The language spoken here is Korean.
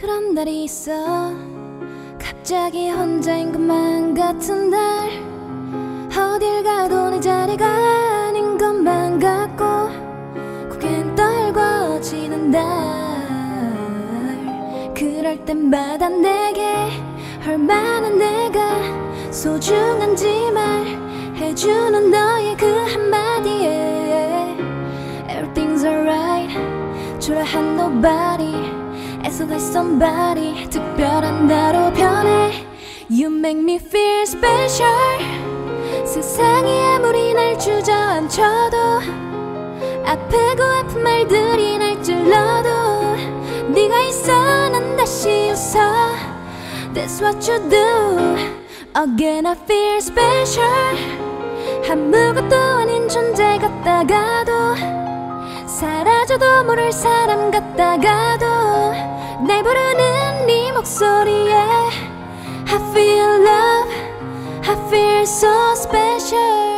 그런 날이 있어. 갑자기 혼자인 것만 같은 날. 어딜 가도 내 자리가 아닌 것만 같고 고개는 떨궈지는 날. 그럴 때마다 내게 얼마나 내가 소중한지 말해주는 너의 그 한마디에 Everything's alright. 초라한 nobody 애써갈 somebody 특별한 나로 변해. You make me feel special. 세상이 아무리 날 주저앉혀도 아프고 아픈 말들이 날 찔러도 네가 있어 난 다시 웃어. That's what you do. Again I feel special. 아무것도 아닌 존재 같다가도 사라져도 모를 사람 같다가도 날 부르는 네 목소리에 I feel love I feel so special